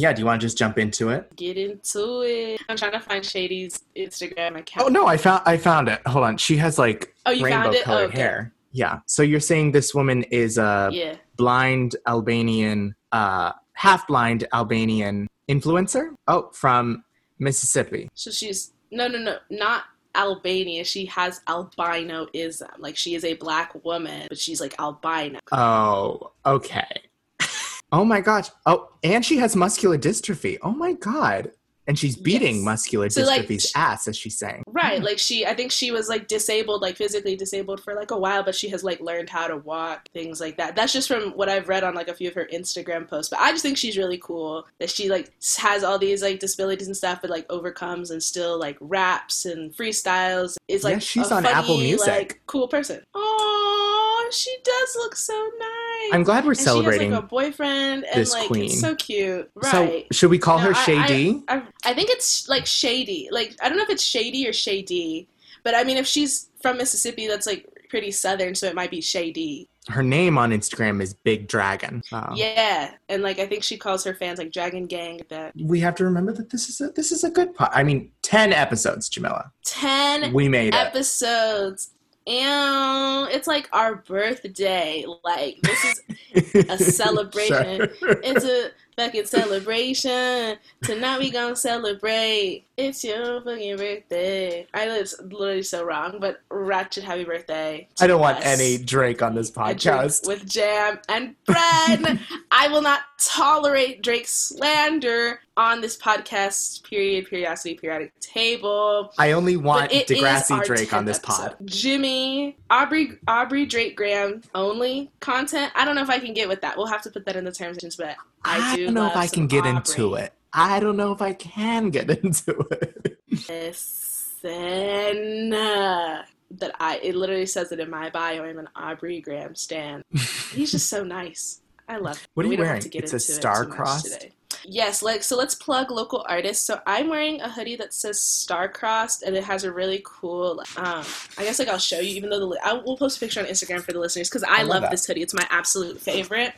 Yeah, do you want to just jump into it? Get into it. I'm trying to find Shady's Instagram account. Oh no, I found I found it. Hold on. She has like Oh, you rainbow found it? colored Oh, okay. hair. Yeah. So you're saying this woman is a Yeah. blind Albanian uh half blind Albanian influencer? Oh, from Mississippi. So she's no, no, no, not Albania. She has albinoism. Like she is a black woman, but she's like albino. Oh, okay. Oh my gosh. Oh, and she has muscular dystrophy. Oh my god. And she's beating Yes. muscular So, dystrophy's sh- ass as she's saying. Right. Like she, I think she was like disabled, like physically disabled for like a while, but she has like learned how to walk, things like that. That's just from what I've read on like a few of her Instagram posts. But I just think she's really cool that she like has all these like disabilities and stuff, but like overcomes and still like raps and freestyles. Is like Yeah, she's a on funny, Apple Music. like cool person. Oh, she does look so nice. I'm glad we're and celebrating. She has like a boyfriend, and this like queen. it's so cute. Right. So should we call No, her Shady? I, I think it's like shady. Like I don't know if it's shady or shady, but I mean if she's from Mississippi, that's like pretty southern, so it might be shady. her name on Instagram is Big Dragon. Uh, Yeah, and like I think she calls her fans like Dragon Gang. That We have to remember that this is a this is a good pot. I mean, ten episodes, Jamila. ten We made it. And it's like our birthday. Like this is a celebration. Sure. it's a fucking celebration. Tonight we gonna celebrate. It's your fucking birthday. I know it's literally so wrong, but ratchet happy birthday. I don't want any Drake on this podcast. with jam and bread. I will not tolerate Drake's slander on this podcast. Period. Periodicity. Periodic table. I only want But it is Degrassi Drake on this episode. pod. Jimmy, Aubrey, Aubrey Drake Graham only content. I don't know if I can get with that. We'll have to put that in the terms but I, do. I, do don't know if I can get into it. I don't know if I can get into it. Listen, uh, that I it literally says it in my bio. I'm an Aubrey Graham stan. He's just so nice. I love. Him. What are you don't wearing? Have to get It's a it star-crossed? today. Yes, like so. Let's plug local artists. So I'm wearing a hoodie that says Starcrossed, and it has a really cool. Um, I guess like I'll show you, even though the li- I will post a picture on Instagram for the listeners because I, I love love this hoodie. It's my absolute favorite.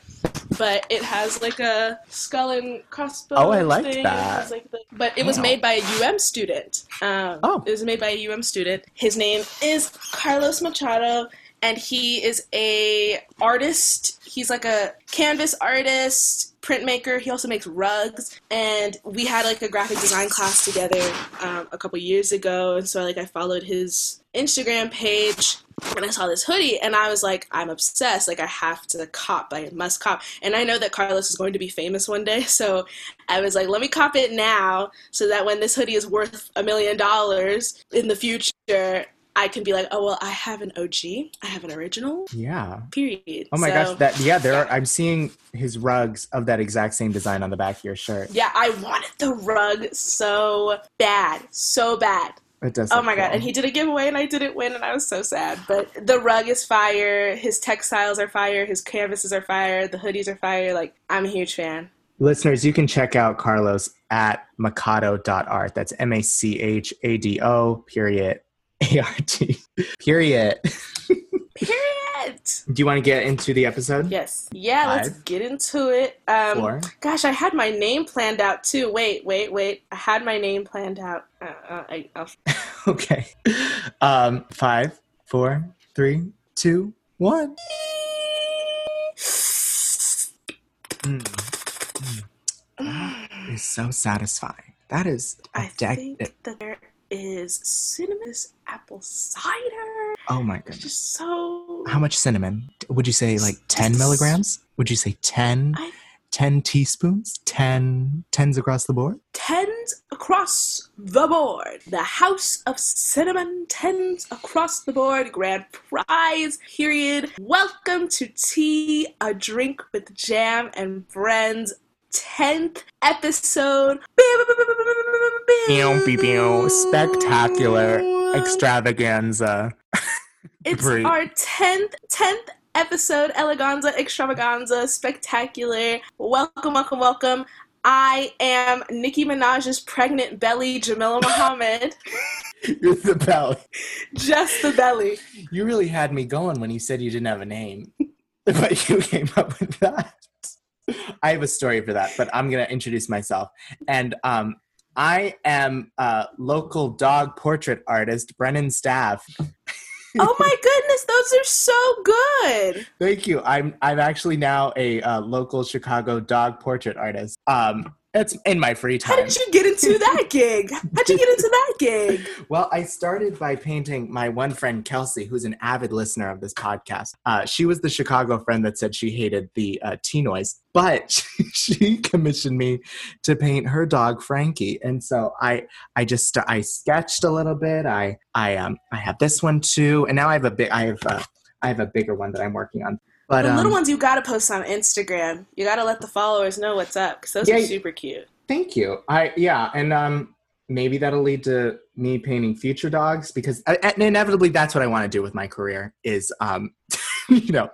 But it has like a skull and crossbones. Oh, I like thing. It that. has, like, the- but it was Wow. made by a UM student. Um, Oh. it was made by a UM student. His name is Carlos Machado, and he is a artist. He's like a canvas artist, printmaker. He also makes rugs, and we had like a graphic design class together um, a couple years ago. And so like I followed his Instagram page. And I saw this hoodie, and I was like, I'm obsessed. Like, I have to cop. I must cop. And I know that Carlos is going to be famous one day, so I was like, let me cop it now so that when this hoodie is worth a million dollars in the future, I can be like, oh well, I have an OG, I have an original. Yeah. Period. Oh my So, gosh, that yeah, there are. I'm seeing his rugs of that exact same design on the back of your shirt. Yeah, I wanted the rug so bad, so bad. It does. Oh my god! And he did a giveaway, and I didn't win, and I was so sad. But the rug is fire. His textiles are fire. His canvases are fire. The hoodies are fire. Like I'm a huge fan. Listeners, you can check out Carlos at Machado.art. That's M A C H A D O period A R T period. Period. Do you want to get into the episode? Yes. Yeah. let Let's get into it. Um, Four. Gosh, I had my name planned out too. Wait, wait, wait. I had my name planned out. Uh, uh, I, I'll Okay. Um, five, four, three, two, one. Mm. Mm. That is so satisfying. That is a I think that there is cinnamon apple cider. Oh my It's goodness. just so. How much cinnamon? Would you say like 10 milligrams? Would you say 10? I- 10 teaspoons? 10 tens across the board? Tens across the board. The House of Cinnamon tens across the board. Grand prize. Period. Welcome to Tea, a drink with jam and friends. 10th episode. Pew, pew, pew. Spectacular extravaganza. It's Great. our 10th 10th episode Eleganza Extravaganza Spectacular. Welcome, welcome, welcome. I am Nicki Minaj's pregnant belly Jamila Muhammad. You're the belly. Just the belly. You really had me going when you said you didn't have a name. But you came up with that. I have a story for that, but I'm going to introduce myself. And um, I am a local dog portrait artist, Brennan Staff. oh my goodness, those are so good. Thank you. I'm I'm actually now a uh, local Chicago dog portrait artist. Um, it's in my free time. How did you get into that gig? How'd you get into that gig? Well, I started by painting my one friend, Kelsey, who's an avid listener of this podcast. Uh, she was the Chicago friend that said she hated the uh, T noise, but she commissioned me to paint her dog, Frankie. And so I, I just, I sketched a little bit. I, I, um, I have this one too. And now I have a big, I have, uh, I have a bigger one that I'm working on. But the um, little ones you gotta post on Instagram. You gotta let the followers know what's up because those Yeah, are super cute. Thank you. I yeah, and um maybe that'll lead to me painting future dogs because uh, and inevitably that's what I want to do with my career is um you know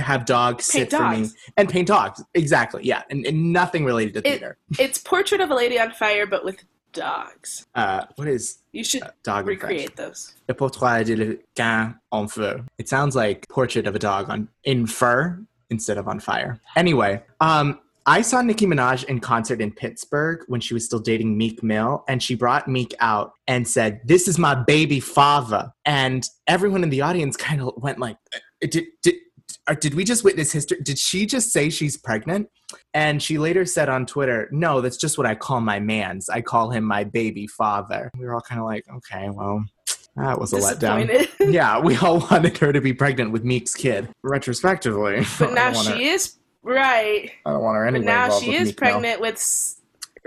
have dogs Paint sit for me and paint dogs. Exactly. Yeah, and, and nothing related to It- theater. It's Portrait of a Lady on Fire, but with dogs. Uh what is You should uh, dog recreate those. Le portrait de le can en feu. It sounds like portrait of a dog on in fur instead of on fire. Anyway, um, I saw Nicki Minaj in concert in Pittsburgh when she was still dating Meek Mill, and she brought Meek out and said, "This is my baby father." And everyone in the audience kind of went like, "Uh, "Did did." Uh, Did we just witness history? Did she just say she's pregnant? And she later said on Twitter, No, that's just what I call my man's. I call him my baby father. We were all kind of like, Okay, well, that was a letdown yeah, we all wanted her to be pregnant with Meek's kid. Retrospectively, but now she her, is right. I don't want her But anyway. now involved she is pregnant with.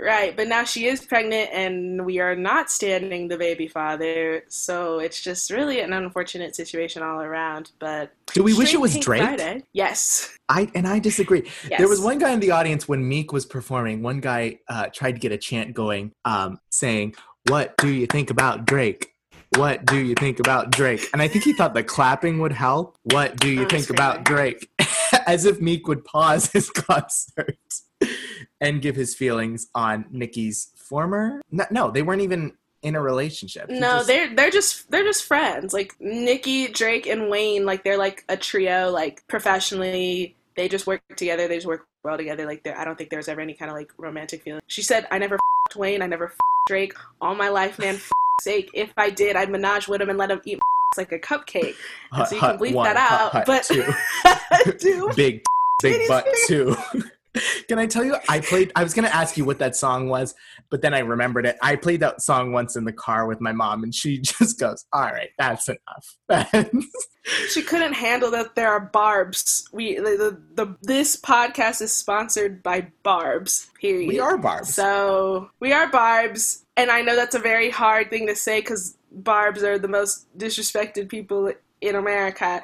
Right, but now she is pregnant, and we are not standing the baby father. So it's just really an unfortunate situation all around. But Do we wish it was Drake? Friday. Yes. I and I disagree. yes. There was one guy in the audience when Meek was performing. One guy uh, tried to get a chant going, um, saying, "What do you think about Drake? What do you think about Drake?" And I think he thought the clapping would help. What do you I'm think about Drake? As if Meek would pause his concert and give his feelings on Nicki's former. No, no they weren't even in a relationship. He No, just- they're they're just they're just friends. Like Nicki, Drake, and Wayne, like they're like a trio. Like professionally, they just work together. They just work well together. Like I don't think there was ever any kind of like romantic feeling. She said, "I never fed Wayne. I never fed Drake all my life, man. F- sake, if I did, I'd menage with him and let him eat like a cupcake. Hut- so you hut can bleep one, that out. hut but two. big big butt big. Can I tell you? I played. I was gonna ask you what that song was, but then I remembered it. I played that song once in the car with my mom, and she just goes, "All right, that's enough." she couldn't handle that there are barbs. We the, the, the this podcast is sponsored by Barbs. Period. we are barbs. So we are barbs, and I know that's a very hard thing to say because barbs are the most disrespected people in America.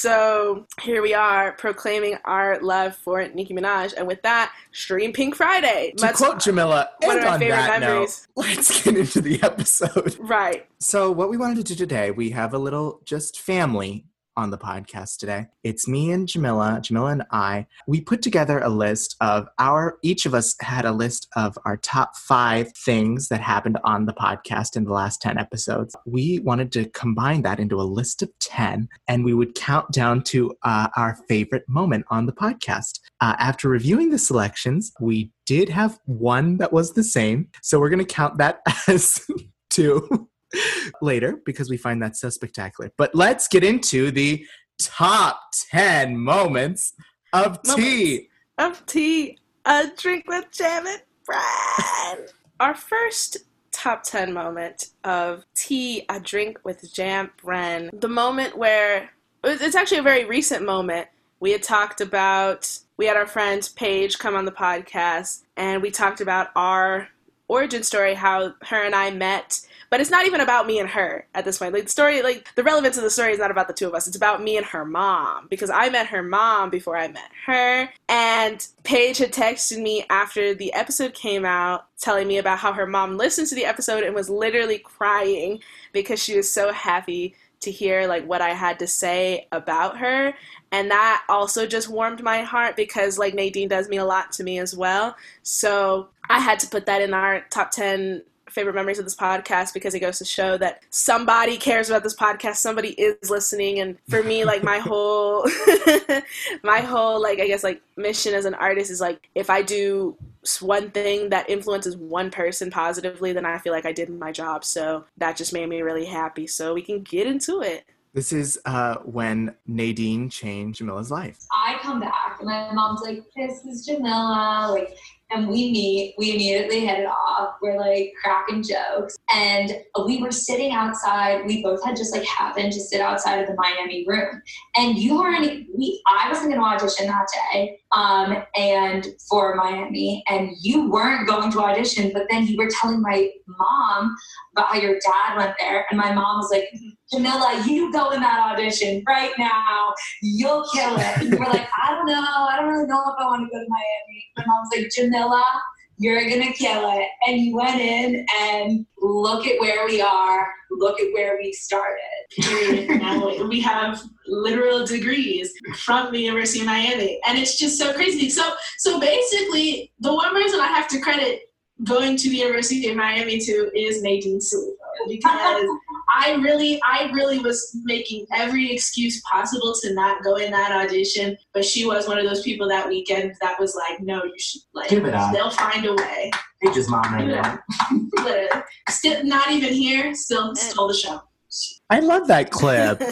So here we are proclaiming our love for Nicki Minaj, and with that, stream Pink Friday. to quote Jamila, one of my on favorite memories. note, let's get into the episode. right. So, what we wanted to do today, we have a little just family on the podcast today. It's me and Jamila, Jamila and I. We put together a list of our, each of us had a list of our top five things that happened on the podcast in the last 10 episodes. We wanted to combine that into a list of 10 and we would count down to uh, our favorite moment on the podcast. Uh, after reviewing the selections, we did have one that was the same. So, we're going to count that as two later because we find that so spectacular. But let's get into the top 10 moments of tea. Of tea, a drink with jam and bread. Our first top 10 moment of tea, a drink with jam bren. The moment where it's actually a very recent moment. We had talked about, we had our friend Paige come on the podcast, and we talked about our origin story, how her and I met. But it's not even about me and her at this point. Like the story, like the relevance of the story is not about the two of us. It's about me and her mom because I met her mom before I met her. And Paige had texted me after the episode came out, telling me about how her mom listened to the episode and was literally crying because she was so happy to hear like what I had to say about her. And that also just warmed my heart because like Nadine does mean a lot to me as well. So I had to put that in our top 10 favorite memories of this podcast because it goes to show that somebody cares about this podcast. Somebody is listening, and for me, like my whole, my whole like I guess like mission as an artist is like if I do one thing that influences one person positively, then I feel like I did my job. So that just made me really happy. So we can get into it. This is uh, when Nadine changed Jamila's life. I come back and my mom's like, "This is Jamila." Like, and we meet. We immediately hit it off. We're like cracking jokes, and we were sitting outside. We both had just like happened to sit outside of the Miami room, and you weren't. We I wasn't going to audition that day, um, and for Miami, and you weren't going to audition. But then you were telling my mom about how your dad went there, and my mom was like. Jamila, you go in that audition right now. You'll kill it. And you were like, I don't know. I don't really know if I want to go to Miami. My mom's like, Jamila, you're to kill it. And you went in and look at where we are. Look at where we started. now we have literal degrees from the University of Miami. And it's just so crazy. So so basically the one person I have to credit going to the University of Miami to is Nadine Sullivan because I really, I really was making every excuse possible to not go in that audition. But she was one of those people that weekend that was like, no, you should like, Give it up. they'll find a way. Page's mom right Yeah. now. Literally, still not even here, still stole the show. I love that clip.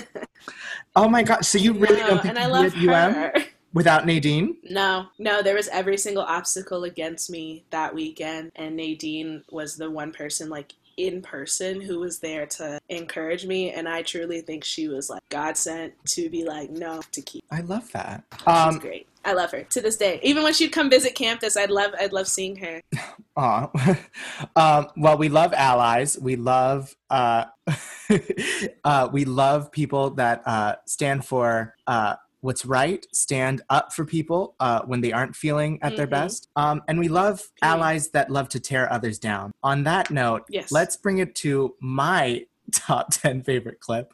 oh my god! So you really No, don't think and I you love did UM without Nadine? No, no, there was every single obstacle against me that weekend, and Nadine was the one person like in person who was there to encourage me, and I truly think she was like God sent to be like, no, to keep. I love that. She's Um, great. I love her to this day. Even when she'd come visit campus, I'd love, I'd love seeing her. aw. um, well, we love allies. We love, uh, uh, we love people that uh, stand for uh, what's right, stand up for people uh, when they aren't feeling at their Mhm. best, um, and we love Period. allies that love to tear others down. On that note, Yes. let's bring it to my top 10 favorite clip,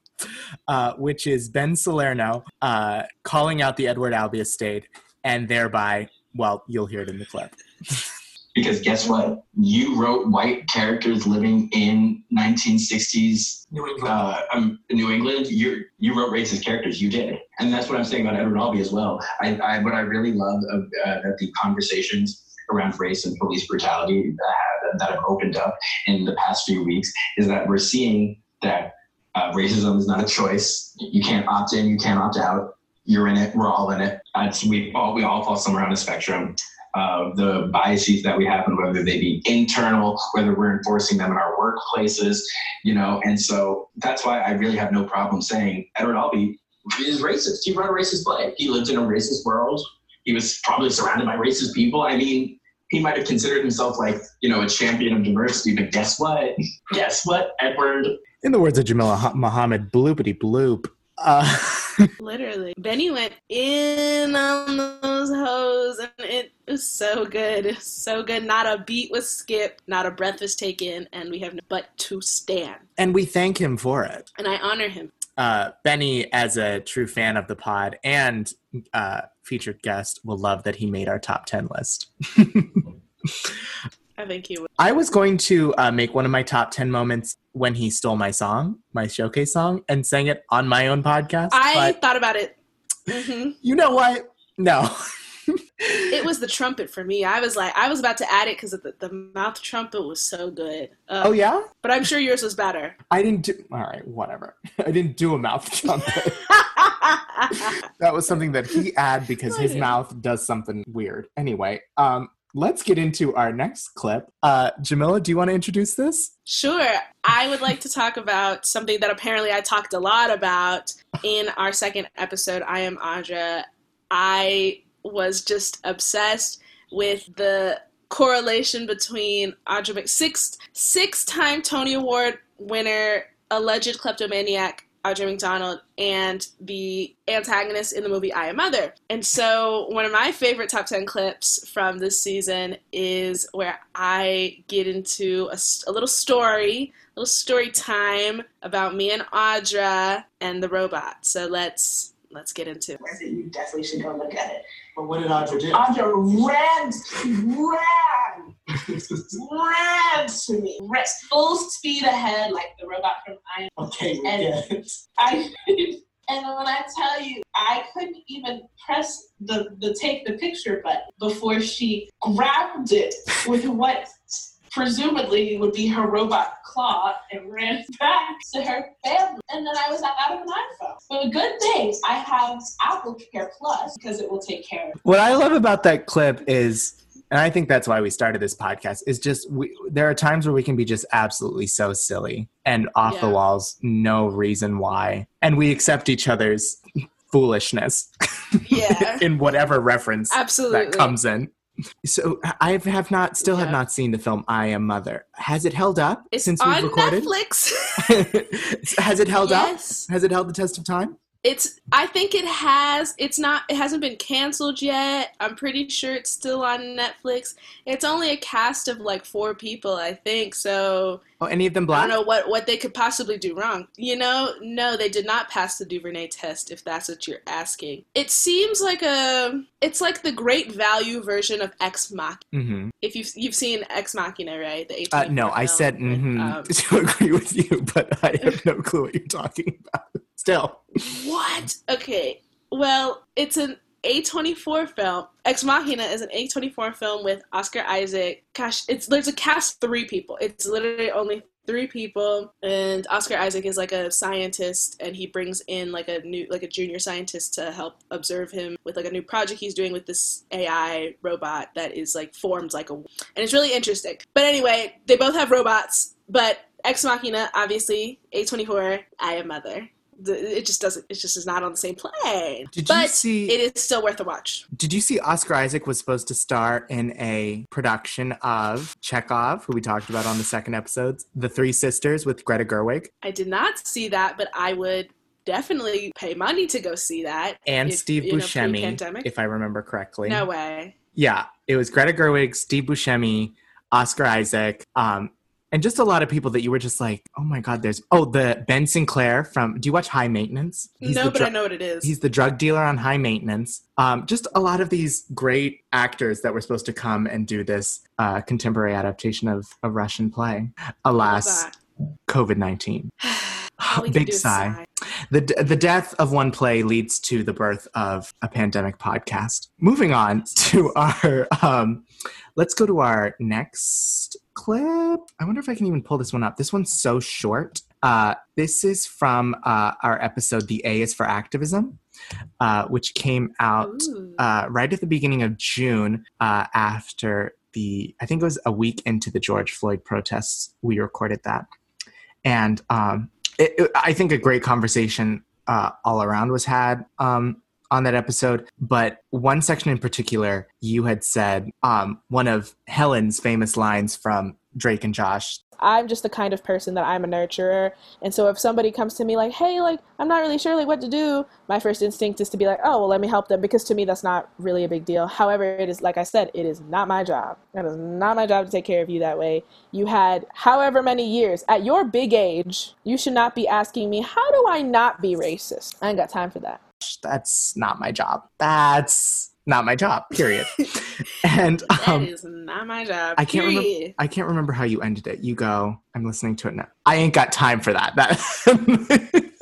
uh, which is Ben Salerno uh, calling out the Edward Albee estate, and thereby, well, you'll hear it in the clip. Because guess what? You wrote white characters living in 1960s New England. uh, um, New England. You you wrote racist characters. You did, and that's what I'm saying about Edward Albee as well. I, I what I really love of, uh, that the conversations around race and police brutality that, that have opened up in the past few weeks is that we're seeing that uh, racism is not a choice. You can't opt in. You can't opt out. You're in it. We're all in it. We all we all fall somewhere on the spectrum. Uh, the biases that we have, and whether they be internal, whether we're enforcing them in our workplaces, you know. And so that's why I really have no problem saying Edward Albee is racist. He wrote a racist play. He lived in a racist world. He was probably surrounded by racist people. I mean, he might have considered himself like, you know, a champion of diversity, but guess what? Guess what, Edward? In the words of Jamila Ha- Muhammad, bloopity bloop. Uh, Literally, Benny went in on those hoes, and it was so good, so good. Not a beat was skipped, not a breath was taken, and we have no but to stand. and we thank him for it. And I honor him. Uh, Benny, as a true fan of the pod and uh, featured guest, will love that he made our top 10 list. I think he would. I was going to uh, make one of my top 10 moments when he stole my song, my showcase song, and sang it on my own podcast. I thought about it. hmm you know what? No. It was the trumpet for me. I was like, I was about to add it because the, the mouth trumpet was so good. Uh, oh, yeah? But I'm sure yours was better. I didn't do. All right, whatever. I didn't do a mouth trumpet. that was something that he added because his mouth does something weird. Anyway, um, let's get into our next clip. Uh, Jamila, do you want to introduce this? Sure. I would like to talk about something that apparently I talked a lot about in our second episode, I Am Audra. I was just obsessed with the correlation between Audra Mc six six time Tony Award winner, alleged kleptomaniac Audra McDonald, and the antagonist in the movie I Am Mother. And so one of my favorite top 10 clips from this season is where I get into a little story, a little story time about me and Audra and the robot. So let's let's get into it. You definitely should go look at it. But what did Audra do? Audra ran, ran ran to me, ran full speed ahead like the robot from Iron. Man. Okay, we And- get. I and when I tell you, I couldn't even press the the take the picture button before she grabbed it with what presumably would be her robot claw and ran back to her family. And then I was out of an iPhone. But a good thing I have Apple Care Plus because it will take care of. What I love about that clip is, and I think that's why we started this podcast, is just we, there are times where we can be just absolutely so silly and off the walls, no reason why. And we accept each other's foolishness Yeah. in whatever reference Absolutely. that comes in. So I have not, still have not seen the film I Am Mother. Has it held up It's since we've recorded? Netflix. Has it held up? yes. Has it held the test of time? It's I think it has it's not it hasn't been canceled yet. I'm pretty sure it's still on Netflix. It's only a cast of like four people, I think. So Oh, any of them black I don't know what what they could possibly do wrong. You know, no, they did not pass the DuVernay test. If that's what you're asking, it seems like a it's like the great value version of Ex Machina. hmm If you've you've seen Ex Machina, right? The Uh, 18 no, I said with, mhm um, to agree with you, but I have no clue what you're talking about. Still, What? Okay. Well, it's an A24 film. Ex Machina is an A24 film with Oscar Isaac. Gosh, it's there's a cast three people. It's literally only three people and Oscar Isaac is like a scientist and he brings in like a new like a junior scientist to help observe him with like a new project he's doing with this AI robot that is like formed like a and it's really interesting. But anyway, they both have robots, but Ex Machina obviously A24 I am mother the- it just doesn't it just is not on the same plane. Did you but see- it is still worth a watch. Did you see Oscar Isaac was supposed to star in a production of Chekhov, who we talked about on the second episode, The Three Sisters with Greta Gerwig? I did not see that but i would definitely pay money to go see that and if- Steve you know, Buscemi, if I remember correctly. no way. Yeah, it was Greta Gerwig, Steve Buscemi, Oscar Isaac, um, and just a lot of people that you were just like, oh my god, there's oh the Ben Sinclair from. Do you watch High Maintenance? no but dr- i know what it is He's the drug dealer on High Maintenance. Um, just a lot of these great actors that were supposed to come and do this uh, contemporary adaptation of a Russian play. Alas. COVID nineteen. All we can Big sigh. The, the death of one play leads to the birth of a pandemic podcast. Moving on to our, um, let's go to our next clip. I wonder if I can even pull this one up. This one's so short. Uh, this is from uh, our episode, The A is for Activism, uh, which came out uh, right at the beginning of June uh, after the, I think it was a week into the George Floyd protests. We recorded that. And um, it, it- I think a great conversation uh, all around was had um, on that episode. But one section in particular, you had said um, one of Helen's famous lines from Drake and Josh. I'm just the kind of person that I'm a nurturer. And so if somebody comes to me like, hey, like, I'm not really sure like what to do, my first instinct is to be like, oh, well, let me help them because to me that's not really a big deal. However, it is, like I said, it is not my job. It is not my job to take care of you that way. You had however many years. At your big age, you should not be asking me, how do I not be racist? I ain't got time for that. That's not my job. That's not my job, period. and That um, is not my job I can't remember- I can't remember how you ended it. You go, I'm listening to it now. I ain't got time for that. That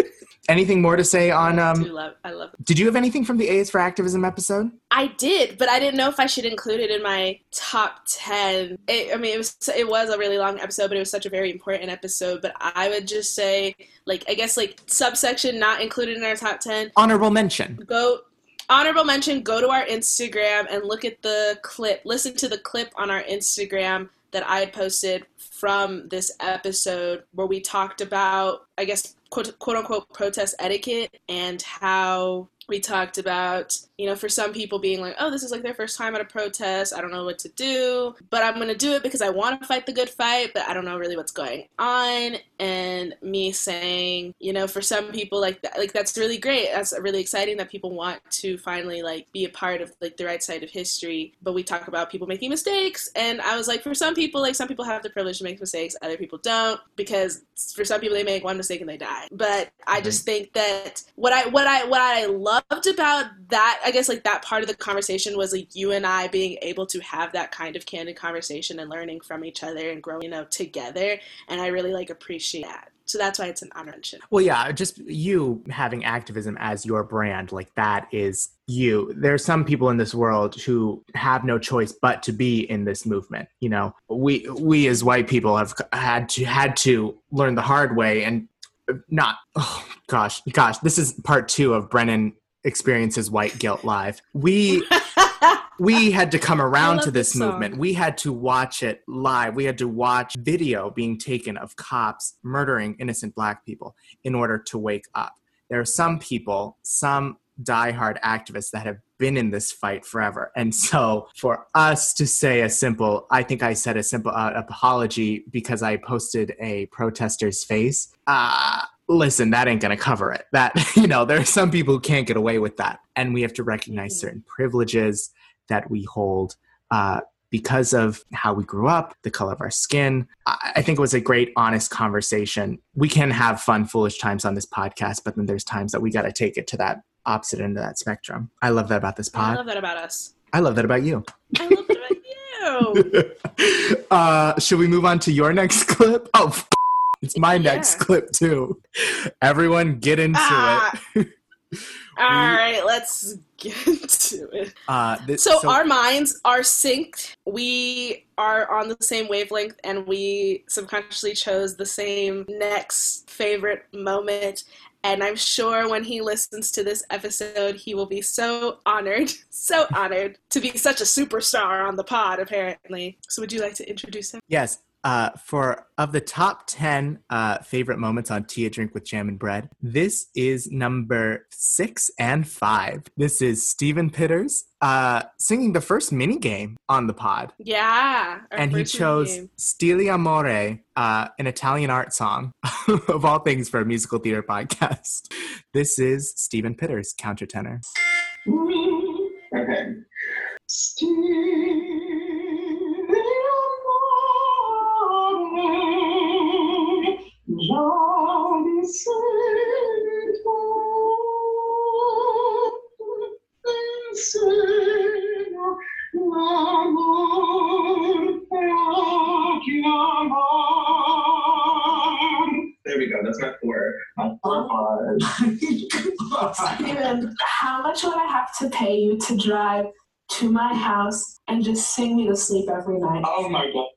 anything more to say on I um love I love did you have anything from the A's for activism episode? I did, but I didn't know if I should include it in my top ten. It, I mean, it was it was a really long episode, but it was such a very important episode. But I would just say, like, I guess like subsection not included in our top ten. Honorable mention. Go honorable mention. Go to our Instagram and look at the clip. Listen to the clip on our Instagram that I had posted from this episode where we talked about, I guess, quote, quote unquote protest etiquette and how we talked about, you know, for some people being like, oh, this is like their first time at a protest. I don't know what to do, but I'm going to do it because I want to fight the good fight, but I don't know really what's going on. And me saying, you know, for some people, like, that, like that's really great. That's really exciting that people want to finally like be a part of like the right side of history. But we talk about people making mistakes, and I was like, for some people, like some people have the privilege to make mistakes, other people don't, because for some people they make one mistake and they die. But I mm-hmm. just think that what I what I what I loved about that, I guess like that part of the conversation was like you and I being able to have that kind of candid conversation and learning from each other and growing, you know, together. And I really like appreciate that. So that's why it's an honor mention. Well, yeah, just you having activism as your brand, like that is you. There are some people in this world who have no choice but to be in this movement. You know, we we as white people have had to had to learn the hard way and uh, not. Oh gosh, gosh, this is part two of Brennan experiences white guilt live. We we had to come around to this this movement. We had to watch it live. We had to watch video being taken of cops murdering innocent black people in order to wake up. There are some people, some diehard activists that have been in this fight forever. And so for us to say a simple, I think I said a simple uh, apology because I posted a protester's face. Uh, listen, that ain't going to cover it. That, you know, there are some people who can't get away with that. And we have to recognize certain privileges that we hold uh, because of how we grew up, the color of our skin. I, I think it was a great, honest conversation. We can have fun, foolish times on this podcast, but then there's times that we got to take it to that opposite end of that spectrum. I love that about this pod. I love that about us. I love that about you. I love that about you. uh, should we move on to your next clip? Oh, f- it's my next clip too. Everyone, get into Ah. it. All right, let's get to it. Uh, this, So, our minds are synced. We are on the same wavelength, and we subconsciously chose the same next favorite moment. And I'm sure when he listens to this episode, he will be so honored, so honored to be such a superstar on the pod, apparently. So, would you like to introduce him? Yes. Uh, for of the top 10 uh, favorite moments on Tea a Drink with Jam and Bread, this is number six and five. This is Stephen Pitters uh, singing the first mini game on the pod. Yeah. and he chose game. Stili Amore, uh, an Italian art song, of all things for a musical theater podcast. This is Stephen Pitters, countertenor. Okay. There we go. That's my four. My four oh. five. Steven, how much would I have to pay you to drive to my house and just sing me to sleep every night? oh my god.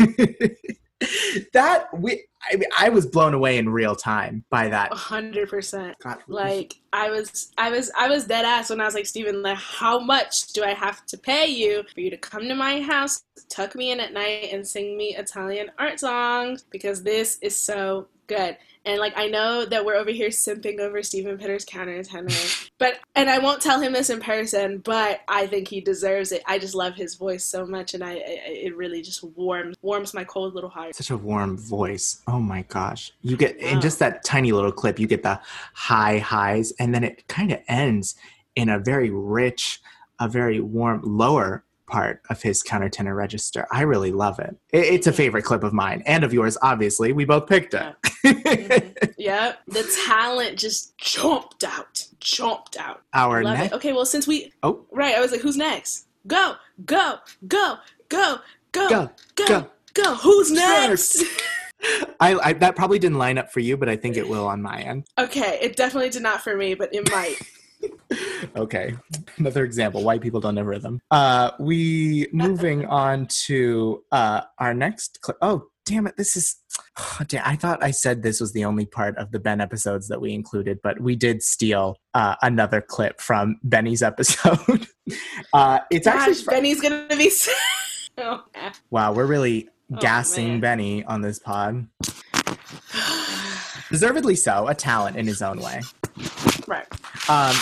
that we, I, mean, I was blown away in real time by that. A hundred percent. God, Like I was, I was, I was dead ass when I was like, Steven, like, how much do I have to pay you for you to come to my house, tuck me in at night, and sing me Italian art songs? Because this is so good. And like I know that we're over here simping over Stephen Pitter's countertenor, but and I won't tell him this in person, but I think he deserves it. I just love his voice so much, and I, I it really just warms warms my cold little heart. such a warm voice. Oh my gosh. You get in just that tiny little clip, you get the high highs, and then it kind of ends in a very rich, a very warm lower part of his countertenor register. I really love it. it. It's a favorite clip of mine and of yours, obviously. We both picked it. Mhm. Yep, the talent just jumped out, jumped out. Our Love next. it. Okay, well, since we Oh, right, I was like, who's next? Go, go, go, go, go, go, go, go. go. Who's next? I, I that probably didn't line up for you, but I think it will on my end. okay, it definitely did not for me, but it might. Okay, another example. White people don't have rhythm. Uh, we moving on to uh our next clip. Oh, damn it! This is. Oh, damn, I thought I said this was the only part of the Ben episodes that we included, but we did steal uh, another clip from Benny's episode. uh, it's actually Gosh, fr- Benny's gonna be. oh, wow. We're really Oh, gassing man. Benny on this pod. Deservedly so, a talent in his own way. Right. Um,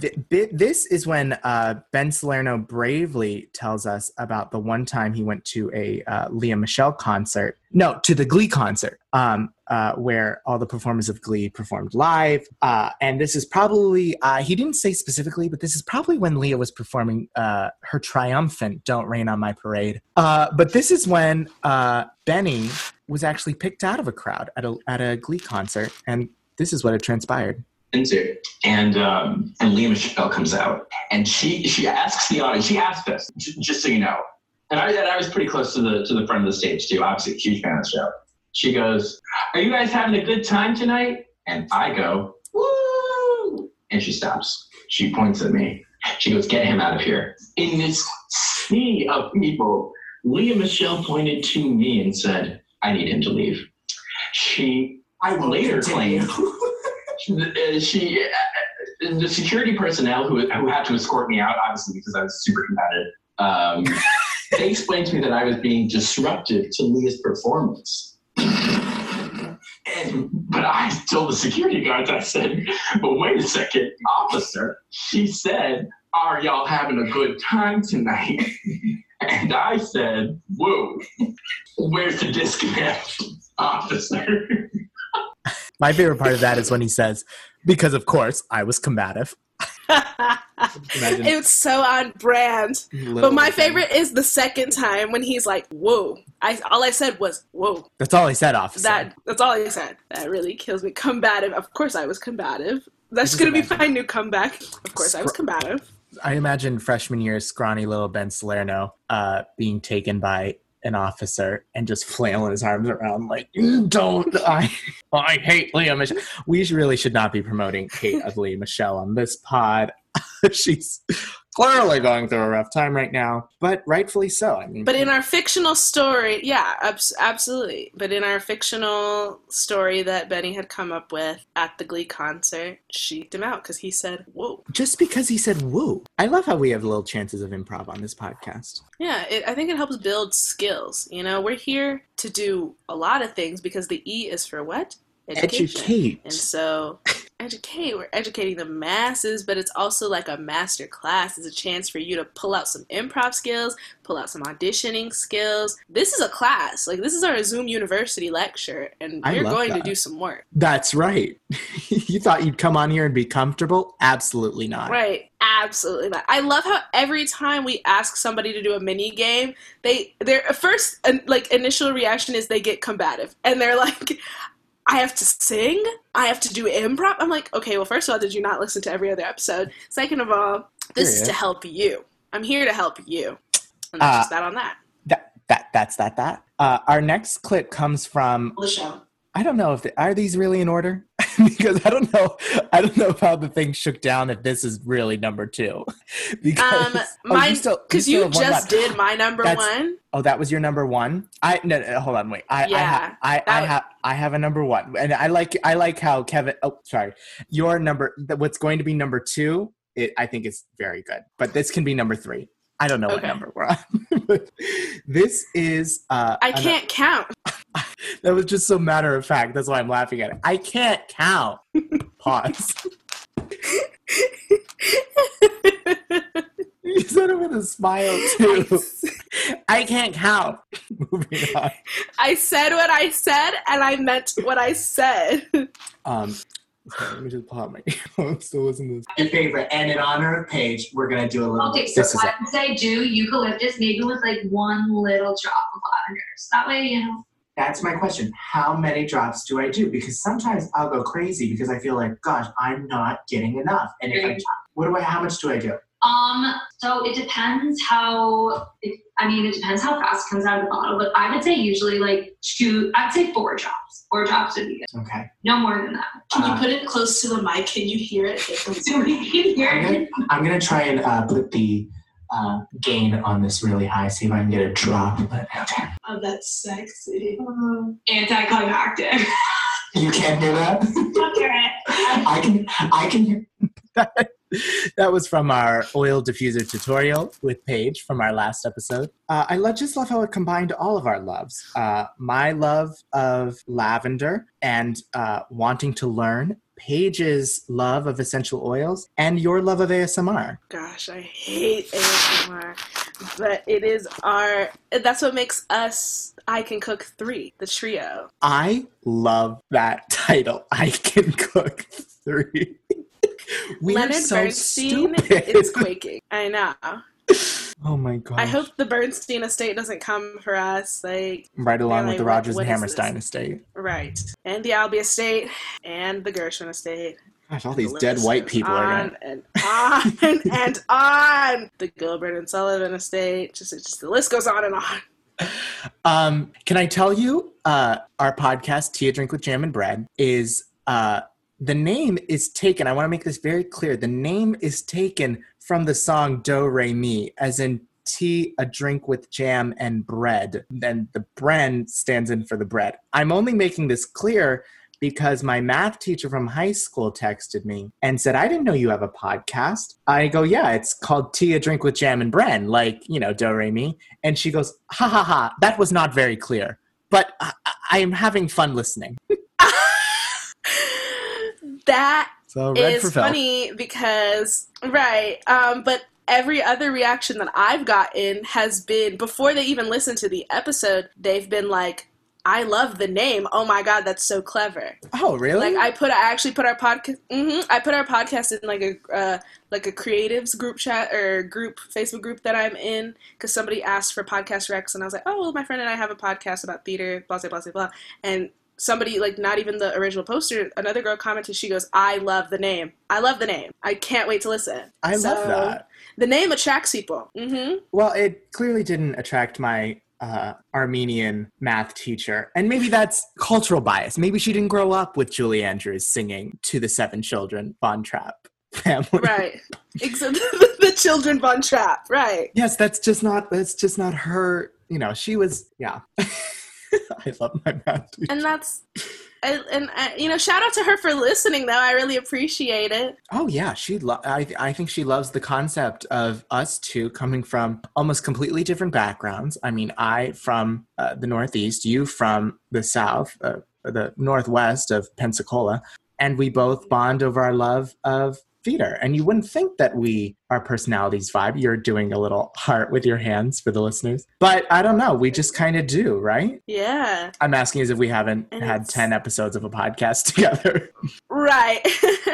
th- this is when uh, Ben Salerno bravely tells us about the one time he went to a uh, Lea Michele concert. No, to the Glee concert, um, uh, where all the performers of Glee performed live. Uh, and this is probably, uh, he didn't say specifically, but this is probably when Lea was performing uh, her triumphant Don't Rain on My Parade. But this is when Benny was actually picked out of a crowd at a, at a Glee concert. And this is what had transpired. Into. And um, and Lea Michele comes out, and she she asks the audience. She asked us, just so you know. And I and I was pretty close to the to the front of the stage too. Obviously, huge fan of the show. She goes, "Are you guys having a good time tonight?" And I go, "Woo!" And she stops. She points at me. She goes, "Get him out of here!" In this sea of people, Lea Michele pointed to me and said, "I need him to leave." She I later continue. she uh, the security personnel who, who had to escort me out obviously because i was super competitive um, they explained to me that i was being disruptive to lea's performance. And, but i told the security guards i said but wait a second officer. She said are y'all having a good time tonight? And i said whoa where's the disconnect officer My favorite part of that is when he says, "Because of course I was combative." It's so on brand. But my Tim. favorite is the second time when he's like, "Whoa!" I all I said was, "Whoa." That's all he said, officer. That that's all he said. That really kills me. Combative. Of course, I was combative. That's Just gonna be my new comeback. Of course, I was combative. I imagine freshman year scrawny little Ben Salerno uh, being taken by an officer and just flailing his arms around like, don't I I hate Lea Michele. We really should not be promoting hate of Lea Michele on this pod. She's clearly going through a rough time right now, but rightfully so. I mean, But in our fictional story, yeah, abs- absolutely. But in our fictional story that Benny had come up with at the Glee concert, she eked him out because he said, "Whoa." just because he said "whoa," I love how we have little chances of improv on this podcast. Yeah, it, I think it helps build skills. You know, we're here to do a lot of things because the E is for what? Educate. And so, educate. We're educating the masses, but it's also like a master class. It's a chance for you to pull out some improv skills, pull out some auditioning skills. This is a class. Like this is our Zoom University lecture, and I love going to do some work. That's right. you thought you'd come on here and be comfortable? Absolutely not. Right. Absolutely not. I love how every time we ask somebody to do a mini game, they their first uh, like initial reaction is they get combative and they're like I have to sing. I have to do improv. I'm like, okay, well, first of all, did you not listen to every other episode? Second of all, this is to help you. I'm here to help you. And that's Uh, just that on that. That that that's that that. Uh, our next clip comes from The show. I don't know if the, are these really in order because I don't know I don't know how the thing shook down if this is really number two because Um, oh, mine still- because you, have just did my number That's- one. Oh, that was your number one. I no, no hold on, wait. I I, Yeah, ha, I, I that- have I have a number one, and I like I like how Kevin. Oh, sorry, your number. What's going to be number two? It I think is very good, but this can be number three. I don't know what number we're on. This is. Uh, I can't count. that was just so matter of fact. That's why I'm laughing at it. I can't count. Pause. you said it with a smile too. I can't count. Moving on. I said what I said, and I meant what I said. Um, sorry, let me just pull out my earphones to listen to this. Your favorite, and in honor of Paige, we're gonna do a little. Okay, so this is I it. would do eucalyptus maybe with like one little drop of lavender. So that way, you know. That's my question. How many drops do I do? Because sometimes I'll go crazy because I feel like, gosh, I'm not getting enough. And if I, what do I? How much do I do? Um, so it depends how. It, I mean, it depends how fast it comes out of the bottle, but I would say usually like two. I'd say four drops. Four drops would be good. Okay. No more than that. Can you Uh, put it close to the mic? Can you hear it? So we can hear I'm gonna, it. I'm gonna try and uh, put the uh, gain on this really high. See if I can get a drop. But okay. Oh, that's sexy. Anticlimactic. You can't hear that. okay. I can I can hear that. That was from our oil diffuser tutorial with Paige from our last episode. Uh, I love, just love how it combined all of our loves. Uh, my love of lavender and uh, wanting to learn, Paige's love of essential oils, and your love of ASMR. Gosh, I hate ASMR, but it is our. That's what makes us. I can cook three, the trio. I love that title. I can cook three. we Leonard are so Bernstein stupid. is quaking. I know. Oh my god! I hope the Bernstein estate doesn't come for us. Like, right along with the Rodgers and Hammerstein estate. right. And the Albee estate and the Gershwin estate. Gosh, all these The dead white people are on gonna. and on and on. The Gilbert and Sullivan estate. Just, just the list goes on and on. Um, can I tell you, uh, our podcast, Tea, a Drink with Jam and Bread, is uh, the name is taken. I want to make this very clear. The name is taken from the song Do Re Mi, as in tea, a drink with jam and bread. Then the Bren stands in for the bread. I'm only making this clear because my math teacher from high school texted me and said, I didn't know you have a podcast. I go, Yeah, it's called Tea, a Drink with Jam and Bren, like, you know, Do Re Mi. And she goes, Ha ha ha, that was not very clear. But I, I am having fun listening. that So red is funny because right um but every other reaction that i've gotten has been before they even listen to the episode they've been like i love the name. Oh my god that's so clever. Oh, really? like i put i actually put our podcast Mm-hmm, i put our podcast in like a uh, like a creatives group chat or group facebook group that i'm in because somebody asked for podcast recs and i was like oh well my friend and i have a podcast about theater blah blah blah blah blah. And somebody like not even the original poster another girl commented she goes i love the name i love the name i can't wait to listen I love that. the name attracts people hmm Well, it clearly didn't attract my uh, Armenian math teacher. And maybe that's cultural bias. Maybe she didn't grow up with Julie Andrews singing to the seven children Von Trapp family. right Except the children von Trapp right Yes, that's just not that's just not her, you know, she was yeah. I love my math teacher. and that's and, and uh, you know shout out to her for listening though i really appreciate it Oh yeah, she. Lo- I I think she loves the concept of us two coming from almost completely different backgrounds. I mean, I from uh, the Northeast, you from the South, uh, the Northwest of Pensacola, and we both bond over our love of theater. And you wouldn't think that we our personalities vibe. You're doing a little heart with your hands for the listeners, but I don't know. We just kind of do, right? yeah I'm asking as if we haven't And had it's- ten episodes of a podcast together. Right.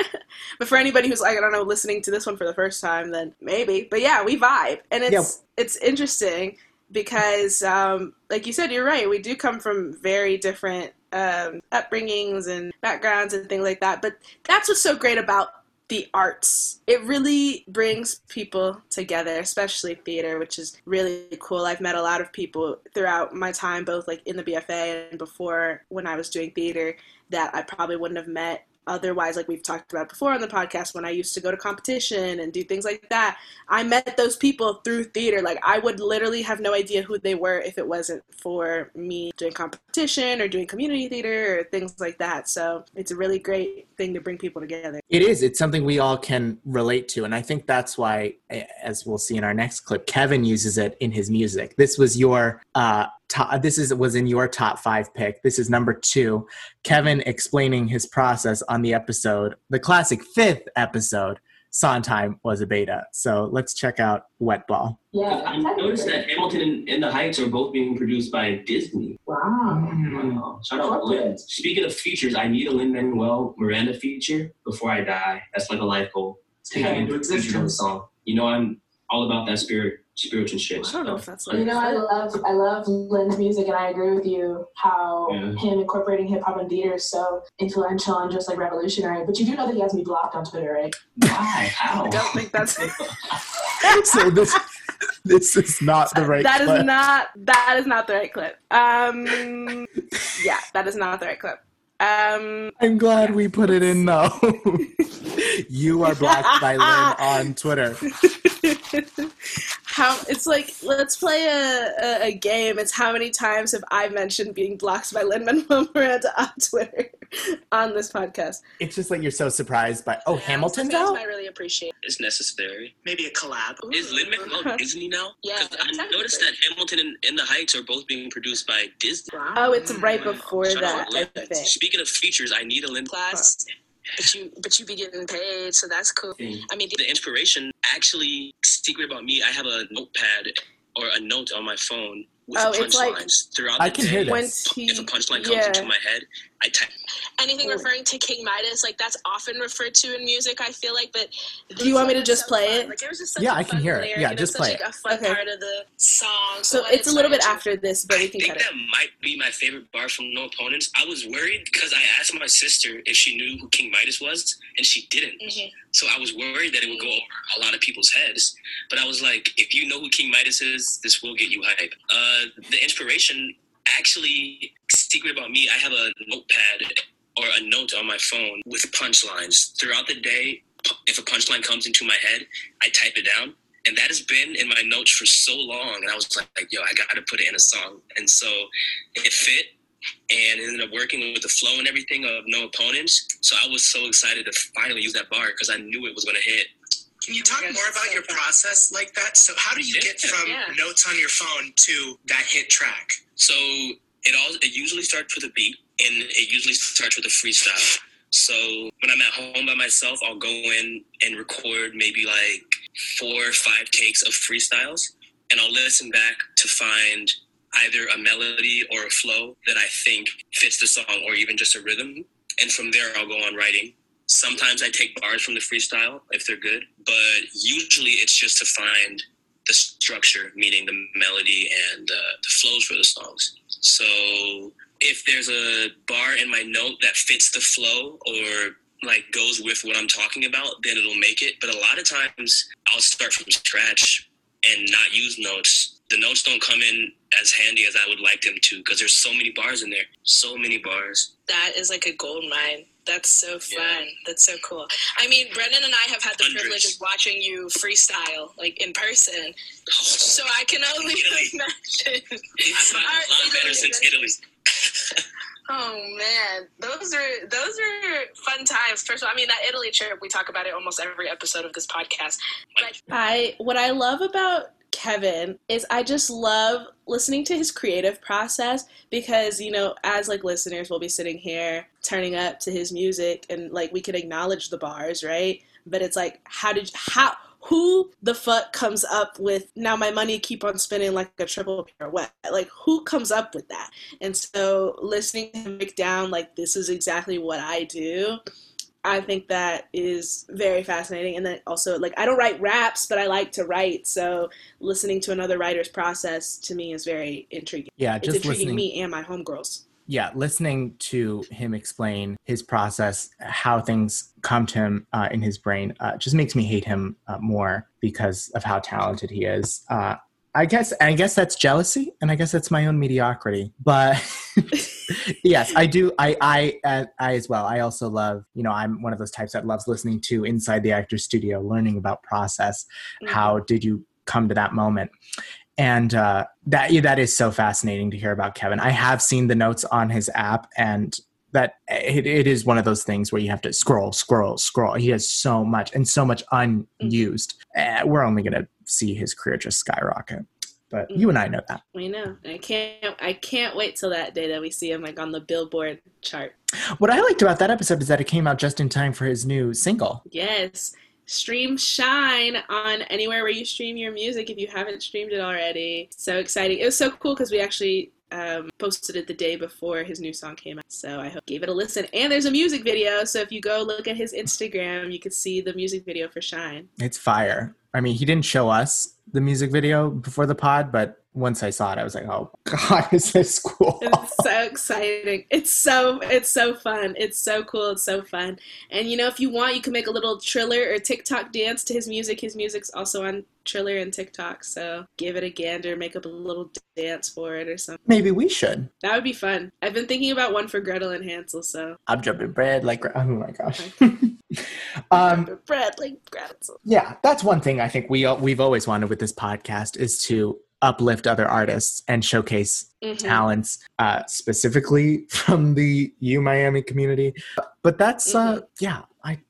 but for anybody who's like, I don't know, listening to this one for the first time, then maybe. But yeah, we vibe. And it's Yeah. it's interesting because um, like you said, you're right. We do come from very different um, upbringings and backgrounds and things like that. But that's what's so great about the arts. It really brings people together, especially theater, which is really cool. I've met a lot of people throughout my time, both like in the BFA and before when I was doing theater, that I probably wouldn't have met otherwise like we've talked about before on the podcast when i used to go to competition and do things like that i met those people through theater like i would literally have no idea who they were if it wasn't for me doing competition or doing community theater or things like that so it's a really great thing to bring people together It is. It's something we all can relate to. And I think that's why, as we'll see in our next clip, Kevin uses it in his music. This was your uh top, this is was in your top five pick. This is number two. Kevin explaining his process on the episode, the classic fifth episode, Sondheim was a beta. So let's check out Wet Ball. Yeah. I noticed that Hamilton and, and The Heights are both being produced by Disney. Wow. Wow. Shout out to Lin. Speaking of features, I need a Lin Manuel Miranda feature before I die. That's like a life goal. To have him featured song. You know, I'm all about that spirit, spiritual shit. i don't know if that's Like, You know, I love I love Lin's music, and I agree with you how Yeah. him incorporating hip hop and theater is so influential and just like revolutionary. But you do know that he has me blocked on Twitter, right? Why? How? i don't think that's so this this is not the right that is clip. not that is not the right clip um yeah that is not the right clip um I'm glad we put it in though. you are blocked by Lynn on Twitter. how it's like let's play a, a, a game it's how many times have i mentioned being blocked by lin manuel miranda on twitter on this podcast It's just like you're so surprised by oh Hamilton's Fans out. might really appreciate It's necessary. Maybe a collab. Ooh. Is Lin Manuel Disney now? Yeah, 'Cause I technically. noticed that Hamilton and, and The Heights are both being produced by Disney. oh it's right before Shout that out i think Speaking of features, I need a Lin class, but you but you be getting paid, so that's cool. Thing. I mean, The inspiration, actually, secret about me, I have a notepad or a note on my phone with Oh, it's like- punchlines throughout I the can day. hear this. when he If a punchline comes yeah into my head, I type. Anything referring to King Midas, like that's often referred to in music. I feel like, but Do you want me to just so play fun. it? Like it was just such Yeah, a I can hear it. Yeah, just it's such play like, a fun Okay. part of the song. So when it's a little bit starting after this, but we I can think cut it. that might be my favorite bar from No Opponents. I was worried because I asked my sister if she knew who King Midas was, and she didn't. to- Mhm. So I was worried that it would go over a lot of people's heads. But I was like, if you know who King Midas is, this will get you hype. Uh, the inspiration, actually, secret about me, I have a notepad or a note on my phone with punchlines. Throughout the day, if a punchline comes into my head, I type it down. And that has been in my notes for so long. And I was like, yo, I got to put it in a song. And so it fit and ended up working with the flow and everything of No Opponents. So I was so excited to finally use that bar because I knew it was going to hit. Can you talk more about your process like that? So how do you get from Yeah. notes on your phone to that hit track? So it all it usually starts with a beat and it usually starts with a freestyle. So when I'm at home by myself, I'll go in and record maybe like four or five takes of freestyles and I'll listen back to find either a melody or a flow that I think fits the song or even just a rhythm. And from there I'll go on writing. Sometimes I take bars from the freestyle if they're good, but usually it's just to find the structure, meaning the melody and uh, the flows for the songs. So if there's a bar in my note that fits the flow or like goes with what I'm talking about, then it'll make it. But a lot of times I'll start from scratch and not use notes. The notes don't come in as handy as I would like them to because there's so many bars in there. So many bars. That is like a gold mine. That's so fun. Yeah. That's so cool. I mean, Brendan and I have had the Hundreds. privilege of watching you freestyle, like in person. So I can only Italy. imagine. It's gotten a lot better since Italy. Italy. Oh man, those are those are fun times. First of all, I mean that Italy trip. We talk about it almost every episode of this podcast. But I what I love about Kevin is I just love listening to his creative process because you know as like listeners we'll be sitting here turning up to his music and like we can acknowledge the bars right? But it's like how did how who the fuck comes up with now my money keep on spinning like a triple pirouette. Like who comes up with that? And so listening to him break down like this is exactly what I do I think that is very fascinating. And then also, like, I don't write raps, but I like to write. So listening to another writer's process to me is very intriguing. Yeah, It's just intriguing listening. me and my homegirls. yeah, listening to him explain his process, how things come to him uh, in his brain, uh, just makes me hate him uh, more because of how talented he is. I guess, I guess that's jealousy, and I guess that's my own mediocrity. But yes, I do. I, I, uh, I as well. I also love. You know, I'm one of those types that loves listening to inside the actor's studio, learning about process. How did you come to that moment? and uh, that that is so fascinating to hear about Kevin. I have seen the notes on his app, and that it, it is one of those things where you have to scroll, scroll, scroll. He has so much and so much unused. Uh, we're only going to see his career just skyrocket. But you and I know that. We know. I can't. I can't wait till that day that we see him like on the Billboard chart. What I liked about that episode is that it came out just in time for his new single. Yes. Stream Shine on anywhere where you stream your music if you haven't streamed it already. So exciting. It was so cool because we actually um, posted it the day before his new song came out. So I hope gave it a listen. And there's a music video. So if you go look at his Instagram, you can see the music video for Shine. It's fire. I mean, he didn't show us the music video before the pod, but once I saw it, I was like, "Oh God, is this cool?" It's so exciting. It's so it's so fun. It's so cool. It's so fun. And you know, if you want, you can make a little Triller or TikTok dance to his music. His music's also on Triller and TikTok. So give it a gander. Make up a little dance for it or something. Maybe we should. That would be fun. I've been thinking about one for Gretel and Hansel. So I'm jumping bread like oh my gosh. um, bread like Gretel. yeah, that's one thing I think we we've always wanted with this podcast is to uplift other artists and showcase Mhm. talents, uh, specifically from the U Miami community. But that's uh, yeah.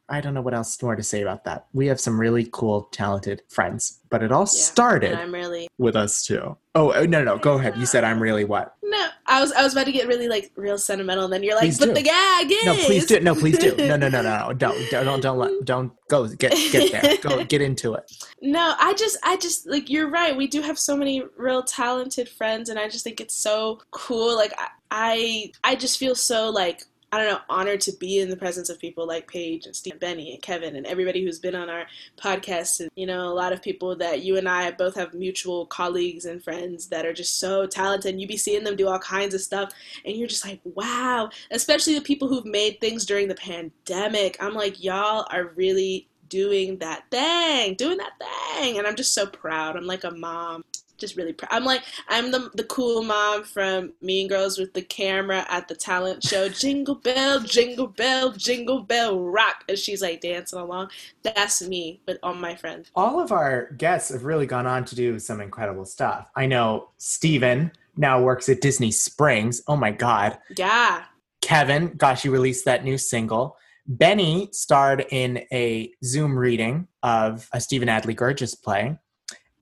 I, don't know what else more to say about that. We have some really cool, talented friends, but it all started I'm really with us too. Oh uh, no, no, no, go ahead. You said I'm really what? no. I was I was about to get really like real sentimental, and then you're like, Please but do. the gag is No, please do. No, please do. No, no, no, no, no. Don't, don't, don't, don't, let, don't go. Get, get there. Go, get into it. No, I just, I just like you're right. We do have so many real talented friends, and I just think it's so cool. Like I, I, I just feel so like I don't know, honored to be in the presence of people like Paige and Steve, Benny and Kevin and everybody who's been on our podcast. And, you know, a lot of people that you and I both have mutual colleagues and friends that are just so talented. And you be seeing them do all kinds of stuff. And you're just like, wow. Especially the people who've made things during the pandemic. I'm like, y'all are really doing that thing, doing that thing. And I'm just so proud. I'm like a mom just really proud. I'm like I'm the the cool mom from Mean Girls with the camera at the talent show. Jingle bell, jingle bell, jingle bell rock, and she's like dancing along. That's me with all my friends. All of our guests have really gone on to do some incredible stuff. I know Steven now works at Disney Springs. Oh my god. Yeah. Kevin, gosh, you released that new single. Benny starred in a Zoom reading of a Stephen Adly Guirgis play.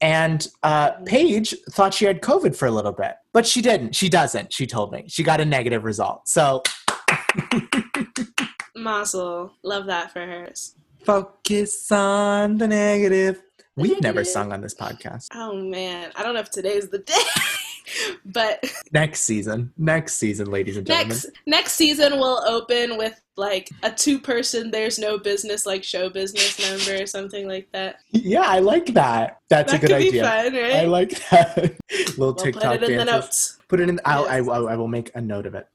And uh, Paige thought she had COVID for a little bit, but she didn't. She doesn't. She told me she got a negative result. So, Mazel, love that for hers. focus on the negative. We've never sung on this podcast. Oh man, I don't know if today's the day, but Next season, next season, ladies and gentlemen. next next season we'll open with like a two person there's no business like show business number or something like that. Yeah, I like that. That's That a good idea. fun, right? I like that. Little We'll TikTok put it in the notes. Put it in. I'll, I, will- I will make a note of it.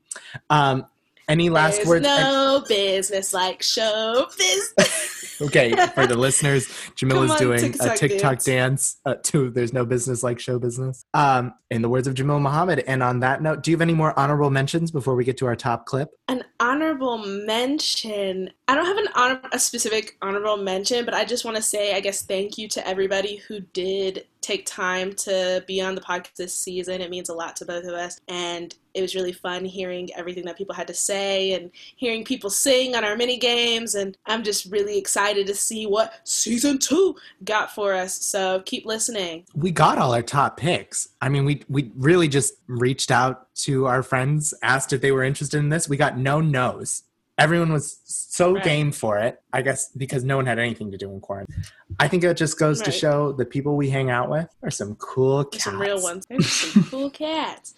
Um, any last There's words? no business like show business. okay, for the listeners, Jamila's on, doing a TikTok TikTok dance. dance, uh, to "There's No Business Like Show Business." Um, in the words of Jamil Muhammad. And on that note, do you have any more honorable mentions before we get to our top clip? An honorable mention. I don't have an honor, a specific honorable mention, but I just want to say, I guess, thank you to everybody who did take time to be on the podcast this season. It means a lot to both of us, and it was really fun hearing everything that people had to say and hearing people sing on our mini games. And I'm just really excited to see what season two got for us. So keep listening. we got all our top picks. I mean, we we really just reached out to our friends, asked if they were interested in this. We got no no's. Everyone was so Right. game for it. I guess because no one had anything to do in quarantine. I think it just goes to show the people we hang out with are some cool cats. Some real ones. Some cool cats.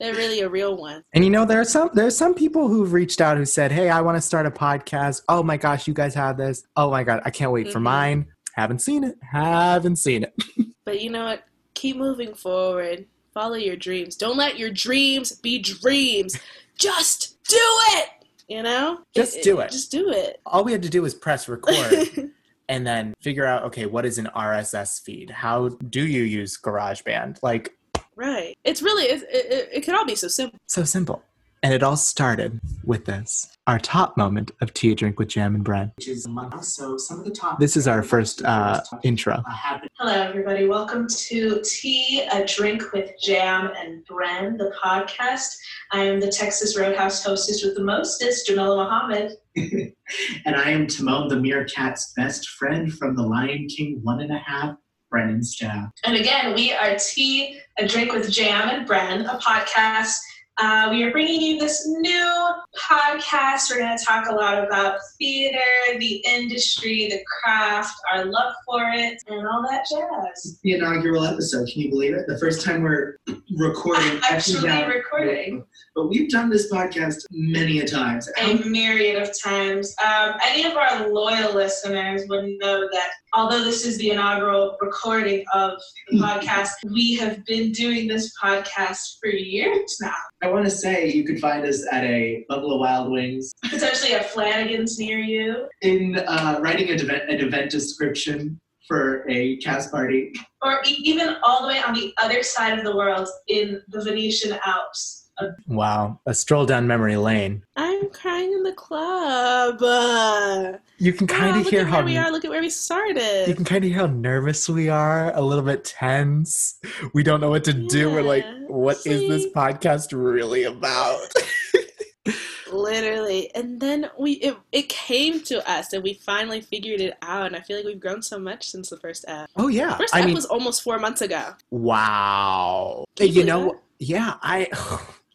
They're really a real one. And you know, there are some there's some people who've reached out who said, "Hey, I want to start a podcast. Oh my gosh, you guys have this. Oh my god, I can't wait for Mhm. mine. Haven't seen it. Haven't seen it. But you know what? Keep moving forward. Follow your dreams. Don't let your dreams be dreams. Just do it. You know? Just do it. Just do it. All we had to do was press record and then figure out, okay, what is an RSS feed? How do you use GarageBand? Like, right. It's really it, it, it can all be so simple. so simple. And it all started with this. Our top moment of tea, a drink with jam and bread. which is so some of the top. This is our first uh, intro. Hello, everybody. Welcome to Tea, a Drink with Jam and Bren, the podcast. I am the Texas Roadhouse hostess with the mostest, Jamila Muhammad. and I am Timon the Meerkat's best friend from The Lion King one and a half, Brennan Staff. And again, we are Tea, a Drink with Jam and Bren, a podcast. Uh, we are bringing you this new podcast. We're going to talk a lot about theater, the industry, the craft, our love for it, and all that jazz. The inaugural episode. Can you believe it? The first time we're recording. Actually now. recording. But we've done this podcast many a times. a myriad of times. Um, any of our loyal listeners would know that although this is the inaugural recording of the podcast, we have been doing this podcast for years now. I want to say you could find us at a Buffalo Wild Wings Potentially at Flanagan's near you, in uh, writing an event, an event description for a cast party. or even all the way on the other side of the world in the Venetian Alps. Wow, a stroll down memory lane. I'm crying in the club. Uh, You can kind of look hear how we are. Look at where we started. you can kind of hear how nervous we are, a little bit tense. We don't know what to do. We're like, Yeah, what is this podcast really about? Literally. And then we it, it came to us and we finally figured it out. And I feel like we've grown so much since the first app. oh yeah, First I app mean, was almost four months ago. wow. You You know, yeah, I.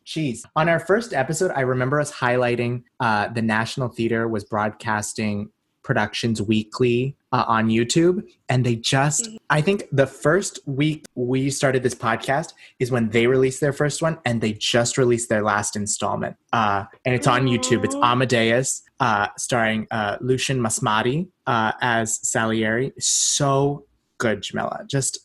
Jeez. On our first episode, I remember us highlighting uh, the National Theater was broadcasting Productions Weekly uh, on YouTube. And they just, Mhm. I think the first week we started this podcast is when they released their first one and they just released their last installment. Uh, and it's on YouTube. It's Amadeus, uh, starring uh, Lucian Msamati uh, as Salieri. So good, Jamila. Just,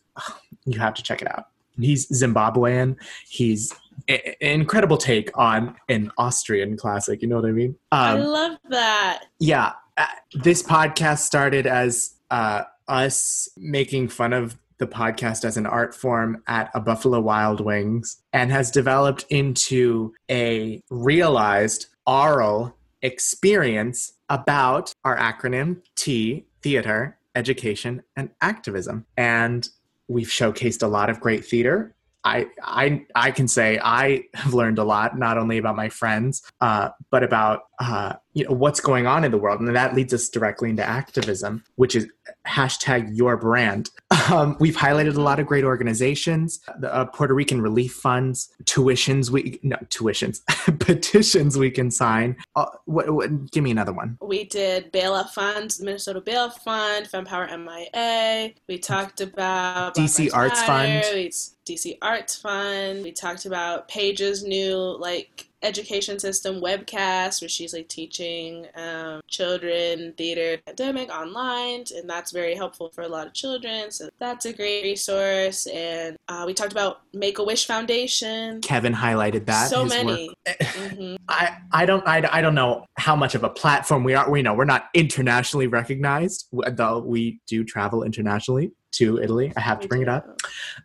you have to check it out. He's Zimbabwean. He's a- incredible take on an Austrian classic. You know what I mean? I Um, love that. yeah, uh, this podcast started as uh, us making fun of the podcast as an art form at a Buffalo Wild Wings and has developed into a realized oral experience about our acronym T theater, education, and activism. And we've showcased a lot of great theater. I, I, I can say I have learned a lot, not only about my friends, uh, but about uh, you know what's going on in the world, and that leads us directly into activism, which is hashtag your brand. Um, we've highlighted a lot of great organizations, the uh, Puerto Rican relief funds, tuitions we no tuitions, petitions we can sign. Uh, what, what, give me another one. We did Bail Funds, the Minnesota Bail Fund, FemPower MIA. We talked about DC Arts Fund. we- DC Arts Fund. We talked about Paige's new like education system webcast, where she's like teaching um, children theater pandemic online, and that's very helpful for a lot of children. So that's a great resource. And uh, we talked about Make a Wish Foundation. Kevin highlighted that. so many. Mhm. I, I don't I, I don't know how much of a platform we are. We know we're not internationally recognized, though we do travel internationally to Italy. I have to bring it up.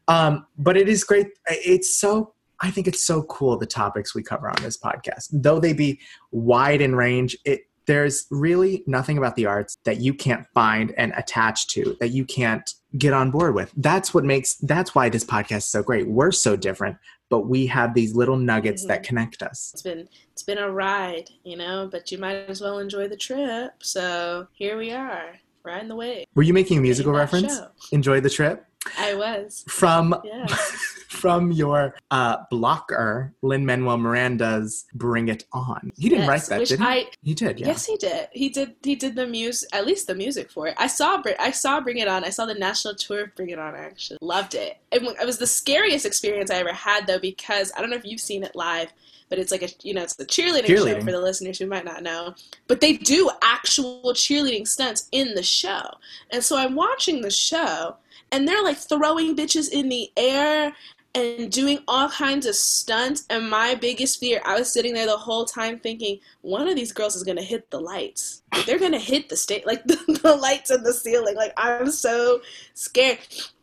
Um, but it is great. It's so I think it's so cool the topics we cover on this podcast, though they be wide in range. It there's really nothing about the arts that you can't find and attach to that you can't get on board with. That's what makes that's why this podcast is so great. We're so different, but we have these little nuggets that mm-hmm. connect us. It's been it's been a ride, you know, but you might as well enjoy the trip. So here we are, riding the wave. Were you making a musical reference? Enjoy the trip I was. from Yeah. from your uh, blocker, Lin Manuel Miranda's "Bring It On." He didn't Yes, write that, did he? I he did, yeah. yes he did. He did he did the music at least the music for it. I saw I saw Bring It On. I saw the national tour of Bring It On actually. Loved it. It, it was the scariest experience I ever had though because I don't know if you've seen it live. But it's like a you know it's the cheerleading, show Cheerleading. for the listeners who might not know. But they do actual cheerleading stunts in the show, and so I'm watching the show, and they're like throwing bitches in the air and doing all kinds of stunts. And my biggest fear, I was sitting there the whole time thinking, one of these girls is gonna hit the lights. They're gonna hit the state, like the, the lights in the ceiling. Like I'm so scared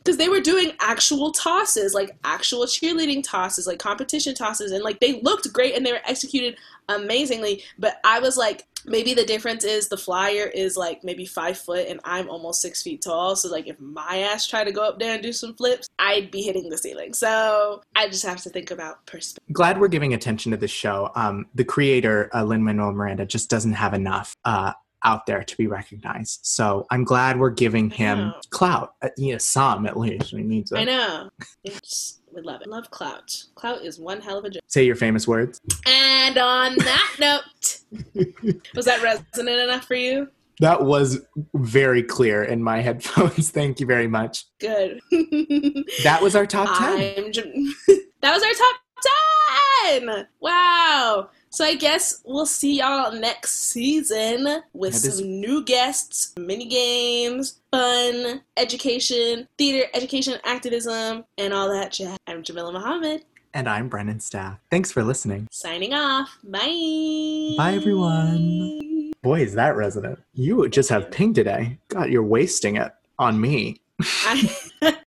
because they were doing actual tosses, like actual cheerleading tosses, like competition tosses, and like they looked great and they were executed amazingly. But I was like, maybe the difference is the flyer is like maybe five foot and I'm almost six feet tall. So like if my ass tried to go up there and do some flips, I'd be hitting the ceiling. So I just have to think about perspective. Glad we're giving attention to this show. Um, the creator, uh, Lin Manuel Miranda, just doesn't have enough uh, out there to be recognized. So I'm glad we're giving him clout, uh, you know, some at least. He needs I know. It's, we love it. Love clout. Clout is one hell of a job. Say your famous words. And on that note, was that resonant enough for you? That was very clear in my headphones. Thank you very much. Good. That was our top 10. I'm Jam- that was our top 10! Wow. So I guess we'll see y'all next season with this- some new guests, mini games, fun, education, theater, education, activism, and all that jazz. I'm Jamila Muhammad, And I'm Brennan Staff. Thanks for listening. signing off. Bye. Bye, everyone. Boy, is that resonant. You just have ping today. God, you're wasting it on me. I-